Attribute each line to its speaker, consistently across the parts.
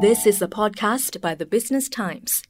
Speaker 1: This is a podcast by the Business Times.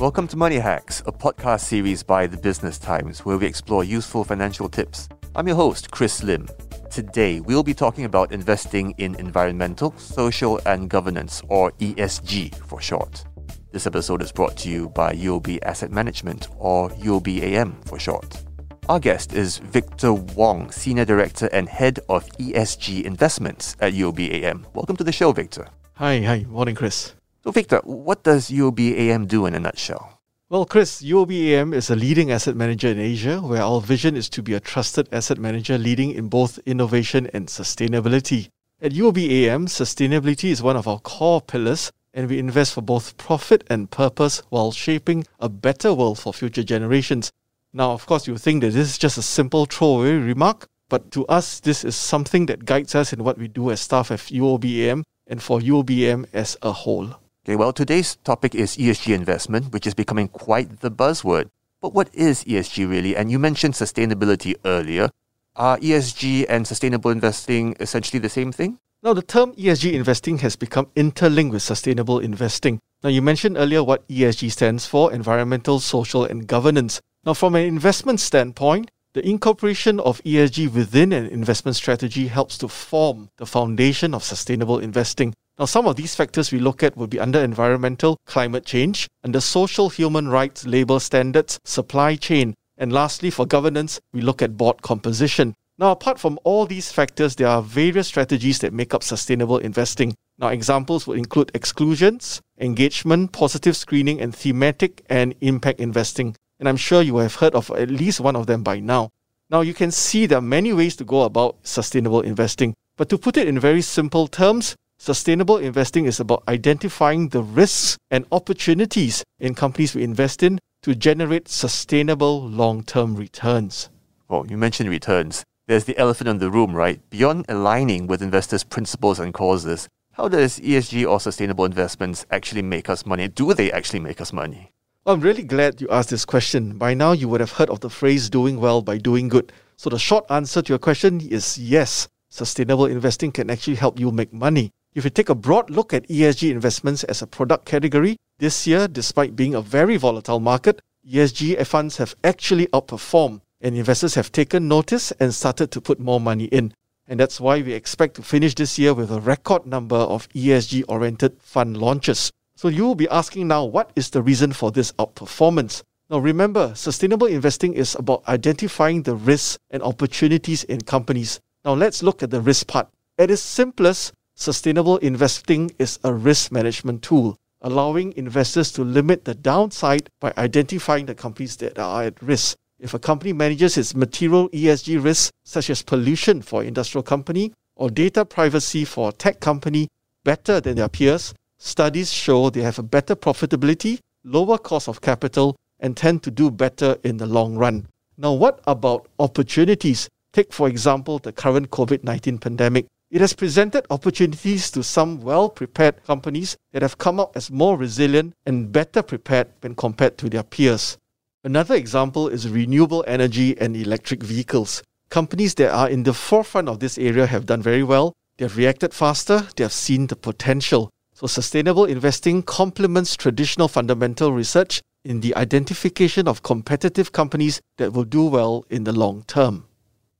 Speaker 2: Welcome to Money Hacks, a podcast series by the Business Times where we explore useful financial tips. I'm your host, Chris Lim. Today, we'll be talking about investing in environmental, social, and governance, or ESG for short. This episode is brought to you by UOB Asset Management, or UOBAM for short. Our guest is Victor Wong, Senior Director and Head of ESG Investments at UOBAM. Welcome to the show, Victor.
Speaker 3: Hi, hi. Morning, Chris.
Speaker 2: So, Victor, what does UOBAM do in a nutshell?
Speaker 3: Well, Chris, UOBAM is a leading asset manager in Asia where our vision is to be a trusted asset manager leading in both innovation and sustainability. At UOBAM, sustainability is one of our core pillars, and we invest for both profit and purpose while shaping a better world for future generations. Now, of course, you think that this is just a simple throwaway remark, but to us, this is something that guides us in what we do as staff at UOBAM and for UOBAM as a whole.
Speaker 2: Okay, well, today's topic is ESG investment, which is becoming quite the buzzword. But what is ESG really? And you mentioned sustainability earlier. Are ESG and sustainable investing essentially the same thing?
Speaker 3: Now, the term ESG investing has become interlinked with sustainable investing. Now, you mentioned earlier what ESG stands for environmental, social, and governance. Now, from an investment standpoint, the incorporation of ESG within an investment strategy helps to form the foundation of sustainable investing. Now, some of these factors we look at will be under environmental, climate change, under social human rights, labor standards, supply chain, and lastly, for governance, we look at board composition. Now, apart from all these factors, there are various strategies that make up sustainable investing. Now, examples would include exclusions, engagement, positive screening, and thematic and impact investing and I'm sure you have heard of at least one of them by now. Now, you can see there are many ways to go about sustainable investing, but to put it in very simple terms, sustainable investing is about identifying the risks and opportunities in companies we invest in to generate sustainable long term returns.
Speaker 2: Well, you mentioned returns. There's the elephant in the room, right? Beyond aligning with investors' principles and causes, how does ESG or sustainable investments actually make us money? Do they actually make us money?
Speaker 3: Oh, I'm really glad you asked this question. By now, you would have heard of the phrase doing well by doing good. So, the short answer to your question is yes, sustainable investing can actually help you make money. If you take a broad look at ESG investments as a product category, this year, despite being a very volatile market, ESG funds have actually outperformed, and investors have taken notice and started to put more money in. And that's why we expect to finish this year with a record number of ESG oriented fund launches. So you will be asking now, what is the reason for this outperformance? Now remember, sustainable investing is about identifying the risks and opportunities in companies. Now let's look at the risk part. At its simplest, sustainable investing is a risk management tool, allowing investors to limit the downside by identifying the companies that are at risk. If a company manages its material ESG risks, such as pollution for an industrial company or data privacy for a tech company, better than their peers, studies show they have a better profitability, lower cost of capital, and tend to do better in the long run. Now, what about opportunities? Take, for example, the current COVID 19 pandemic. It has presented opportunities to some well prepared companies that have come out as more resilient and better prepared when compared to their peers. Another example is renewable energy and electric vehicles. Companies that are in the forefront of this area have done very well. They have reacted faster, they have seen the potential. So, sustainable investing complements traditional fundamental research in the identification of competitive companies that will do well in the long term.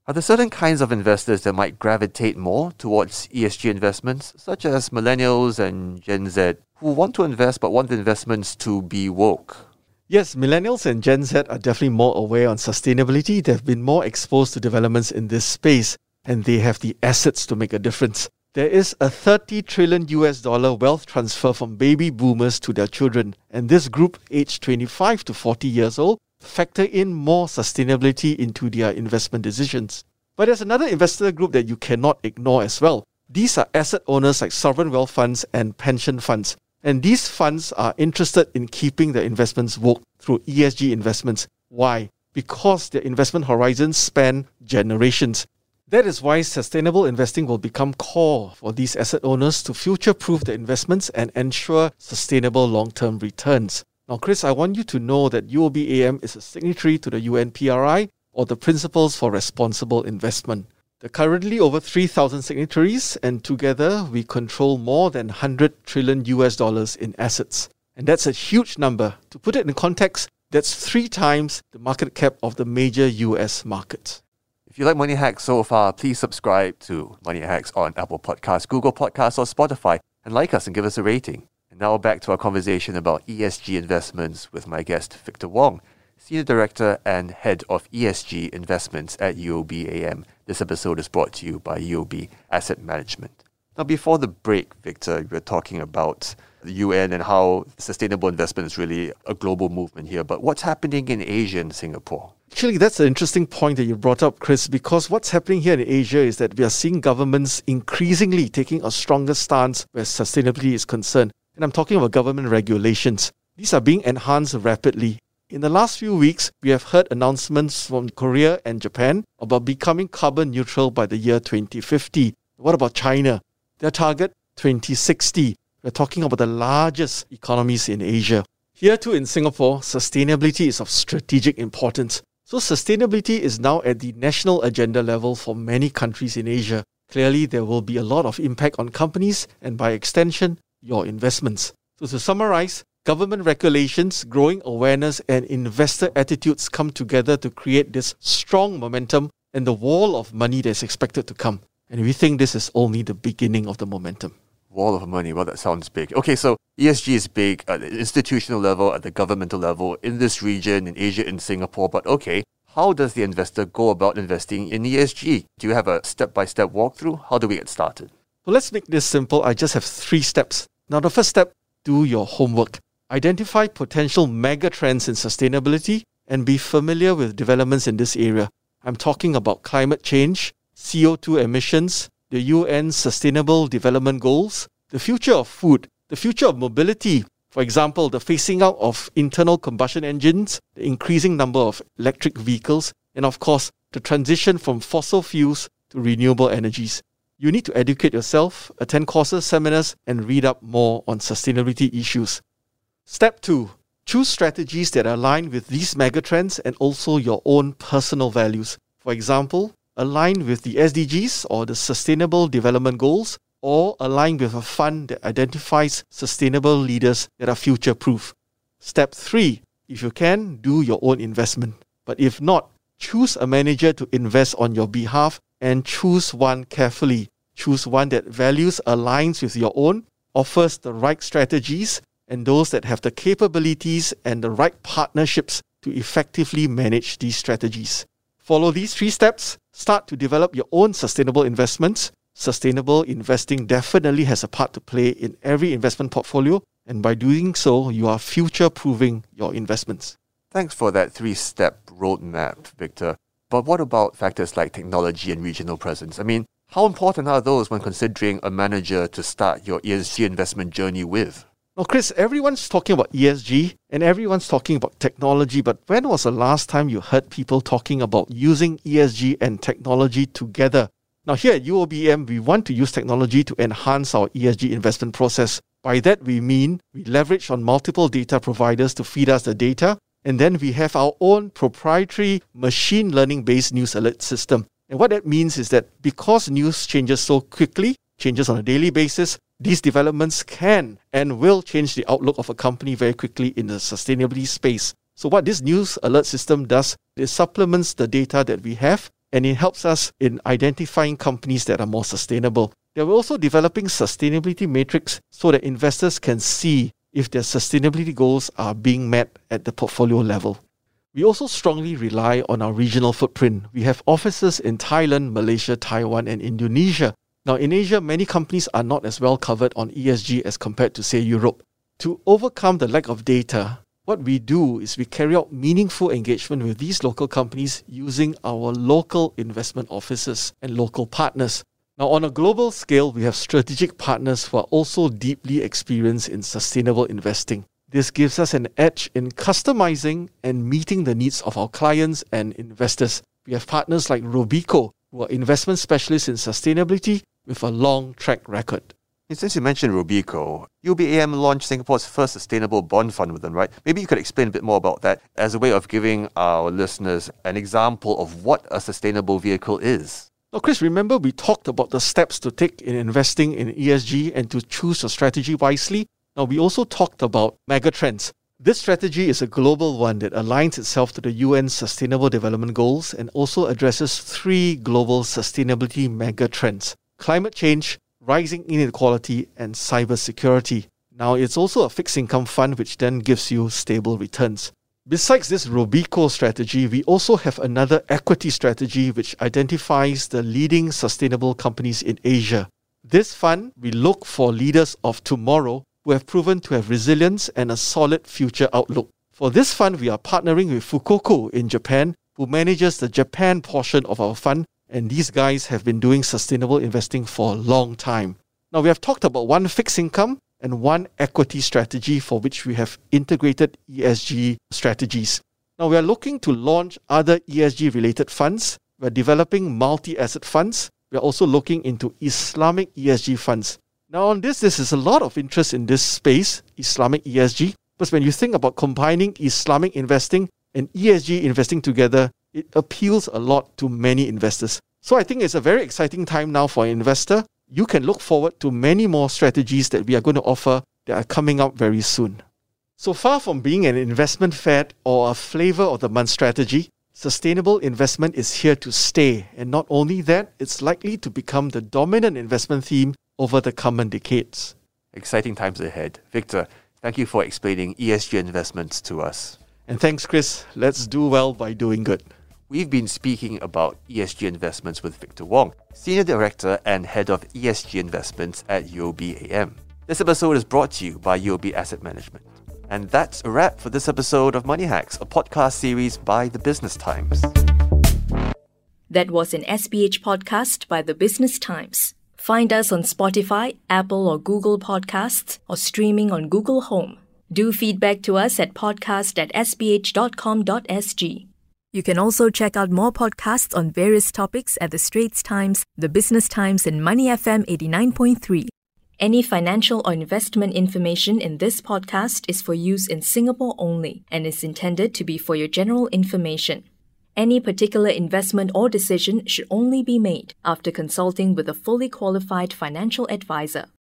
Speaker 2: Are there certain kinds of investors that might gravitate more towards ESG investments, such as millennials and Gen Z, who want to invest but want the investments to be woke?
Speaker 3: Yes, millennials and Gen Z are definitely more aware on sustainability. They've been more exposed to developments in this space, and they have the assets to make a difference. There is a 30 trillion US dollar wealth transfer from baby boomers to their children, and this group, aged 25 to 40 years old, factor in more sustainability into their investment decisions. But there's another investor group that you cannot ignore as well. These are asset owners like sovereign wealth funds and pension funds. And these funds are interested in keeping their investments woke through ESG investments. Why? Because their investment horizons span generations. That is why sustainable investing will become core for these asset owners to future proof their investments and ensure sustainable long term returns. Now, Chris, I want you to know that UOB AM is a signatory to the UNPRI or the Principles for Responsible Investment. There are currently over 3,000 signatories, and together we control more than 100 trillion US dollars in assets. And that's a huge number. To put it in context, that's three times the market cap of the major US markets.
Speaker 2: If you like Money Hacks so far, please subscribe to Money Hacks on Apple Podcasts, Google Podcasts, or Spotify, and like us and give us a rating. And now back to our conversation about ESG investments with my guest, Victor Wong, Senior Director and Head of ESG Investments at UOB AM. This episode is brought to you by UOB Asset Management. Now, before the break, Victor, we were talking about the UN and how sustainable investment is really a global movement here. But what's happening in Asia and Singapore?
Speaker 3: Actually, that's an interesting point that you brought up, Chris, because what's happening here in Asia is that we are seeing governments increasingly taking a stronger stance where sustainability is concerned. And I'm talking about government regulations. These are being enhanced rapidly. In the last few weeks, we have heard announcements from Korea and Japan about becoming carbon neutral by the year 2050. What about China? Their target, 2060. We're talking about the largest economies in Asia. Here too in Singapore, sustainability is of strategic importance. So sustainability is now at the national agenda level for many countries in Asia. Clearly, there will be a lot of impact on companies and by extension, your investments. So to summarize, government regulations, growing awareness, and investor attitudes come together to create this strong momentum and the wall of money that's expected to come. And we think this is only the beginning of the momentum.
Speaker 2: Wall of money. Well, that sounds big. Okay, so ESG is big at the institutional level, at the governmental level, in this region, in Asia, in Singapore. But okay, how does the investor go about investing in ESG? Do you have a step by step walkthrough? How do we get started?
Speaker 3: Well, let's make this simple. I just have three steps. Now, the first step do your homework. Identify potential mega trends in sustainability and be familiar with developments in this area. I'm talking about climate change, CO2 emissions, the UN Sustainable Development Goals, the future of food, the future of mobility. For example, the phasing out of internal combustion engines, the increasing number of electric vehicles, and of course, the transition from fossil fuels to renewable energies. You need to educate yourself, attend courses, seminars, and read up more on sustainability issues. Step 2 Choose strategies that align with these megatrends and also your own personal values. For example, align with the SDGs or the Sustainable Development Goals, or align with a fund that identifies sustainable leaders that are future proof. Step 3 If you can, do your own investment. But if not, choose a manager to invest on your behalf and choose one carefully. Choose one that values aligns with your own, offers the right strategies, and those that have the capabilities and the right partnerships to effectively manage these strategies. Follow these three steps, start to develop your own sustainable investments. Sustainable investing definitely has a part to play in every investment portfolio, and by doing so, you are future proofing your investments.
Speaker 2: Thanks for that three step roadmap, Victor. But what about factors like technology and regional presence? I mean, how important are those when considering a manager to start your ESG investment journey with?
Speaker 3: Now, Chris, everyone's talking about ESG and everyone's talking about technology, but when was the last time you heard people talking about using ESG and technology together? Now, here at UOBAM, we want to use technology to enhance our ESG investment process. By that, we mean we leverage on multiple data providers to feed us the data, and then we have our own proprietary machine learning based news alert system. And what that means is that because news changes so quickly, changes on a daily basis, these developments can and will change the outlook of a company very quickly in the sustainability space. So, what this news alert system does is supplements the data that we have and it helps us in identifying companies that are more sustainable. They're also developing sustainability metrics so that investors can see if their sustainability goals are being met at the portfolio level. We also strongly rely on our regional footprint. We have offices in Thailand, Malaysia, Taiwan, and Indonesia now, in Asia, many companies are not as well covered on ESG as compared to, say, Europe. To overcome the lack of data, what we do is we carry out meaningful engagement with these local companies using our local investment offices and local partners. Now, on a global scale, we have strategic partners who are also deeply experienced in sustainable investing. This gives us an edge in customizing and meeting the needs of our clients and investors. We have partners like Robeco, who are investment specialists in sustainability with a long track record.
Speaker 2: Since you mentioned Robeco, UOBAM launched Singapore's first sustainable bond fund with them, right? Maybe you could explain a bit more about that as a way of giving our listeners an example of what a sustainable vehicle is.
Speaker 3: Now, Chris, remember we talked about the steps to take in investing in ESG and to choose your strategy wisely? Now, we also talked about megatrends. This strategy is a global one that aligns itself to the UN Sustainable Development Goals and also addresses three global sustainability megatrends climate change, rising inequality, and cybersecurity. Now, it's also a fixed income fund which then gives you stable returns. Besides this Robeco strategy, we also have another equity strategy which identifies the leading sustainable companies in Asia. This fund, we look for leaders of tomorrow who have proven to have resilience and a solid future outlook. For this fund, we are partnering with Fukoku in Japan, who manages the Japan portion of our fund, and these guys have been doing sustainable investing for a long time. Now, we have talked about one fixed income and one equity strategy for which we have integrated ESG strategies. Now, we are looking to launch other ESG related funds. We're developing multi asset funds. We're also looking into Islamic ESG funds. Now, on this, this is a lot of interest in this space, Islamic ESG, because when you think about combining Islamic investing and ESG investing together, it appeals a lot to many investors. So I think it's a very exciting time now for an investor. You can look forward to many more strategies that we are going to offer that are coming out very soon. So far from being an investment fad or a flavor of the month strategy, sustainable investment is here to stay. And not only that, it's likely to become the dominant investment theme over the coming decades.
Speaker 2: Exciting times ahead. Victor, thank you for explaining ESG investments to us.
Speaker 3: And thanks, Chris. Let's do well by doing good.
Speaker 2: We've been speaking about ESG investments with Victor Wong, Senior Director and Head of ESG Investments at UOB AM. This episode is brought to you by UOB Asset Management. And that's a wrap for this episode of Money Hacks, a podcast series by the Business Times.
Speaker 1: That was an SPH podcast by the Business Times. Find us on Spotify, Apple or Google Podcasts, or streaming on Google Home. Do feedback to us at podcast at sph.com.sg. You can also check out more podcasts on various topics at The Straits Times, The Business Times, and Money FM 89.3. Any financial or investment information in this podcast is for use in Singapore only and is intended to be for your general information. Any particular investment or decision should only be made after consulting with a fully qualified financial advisor.